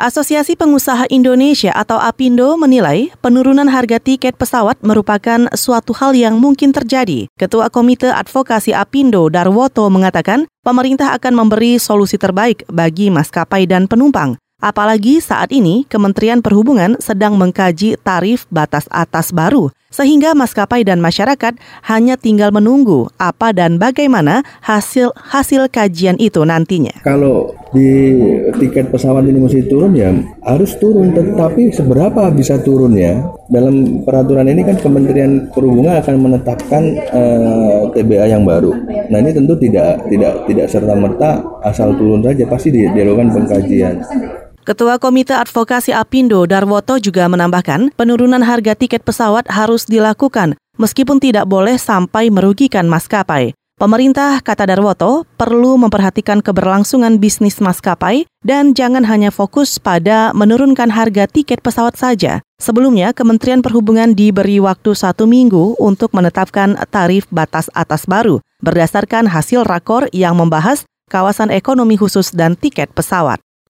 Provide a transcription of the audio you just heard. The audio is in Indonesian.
Asosiasi Pengusaha Indonesia atau APindo menilai penurunan harga tiket pesawat merupakan suatu hal yang mungkin terjadi. Ketua Komite Advokasi APindo Darwoto mengatakan pemerintah akan memberi solusi terbaik bagi maskapai dan penumpang. Apalagi saat ini Kementerian Perhubungan sedang mengkaji tarif batas atas baru, sehingga maskapai dan masyarakat hanya tinggal menunggu apa dan bagaimana hasil hasil kajian itu nantinya. Kalau di tiket pesawat ini mesti turun ya harus turun, tetapi seberapa bisa turunnya? Dalam peraturan ini kan Kementerian Perhubungan akan menetapkan eh, TBA yang baru. Nah ini tentu tidak tidak tidak serta merta asal turun saja, pasti dilakukan pengkajian. Ketua Komite Advokasi Apindo Darwoto juga menambahkan, penurunan harga tiket pesawat harus dilakukan meskipun tidak boleh sampai merugikan maskapai. Pemerintah, kata Darwoto, perlu memperhatikan keberlangsungan bisnis maskapai dan jangan hanya fokus pada menurunkan harga tiket pesawat saja. Sebelumnya, Kementerian Perhubungan diberi waktu satu minggu untuk menetapkan tarif batas atas baru berdasarkan hasil rakor yang membahas kawasan ekonomi khusus dan tiket pesawat.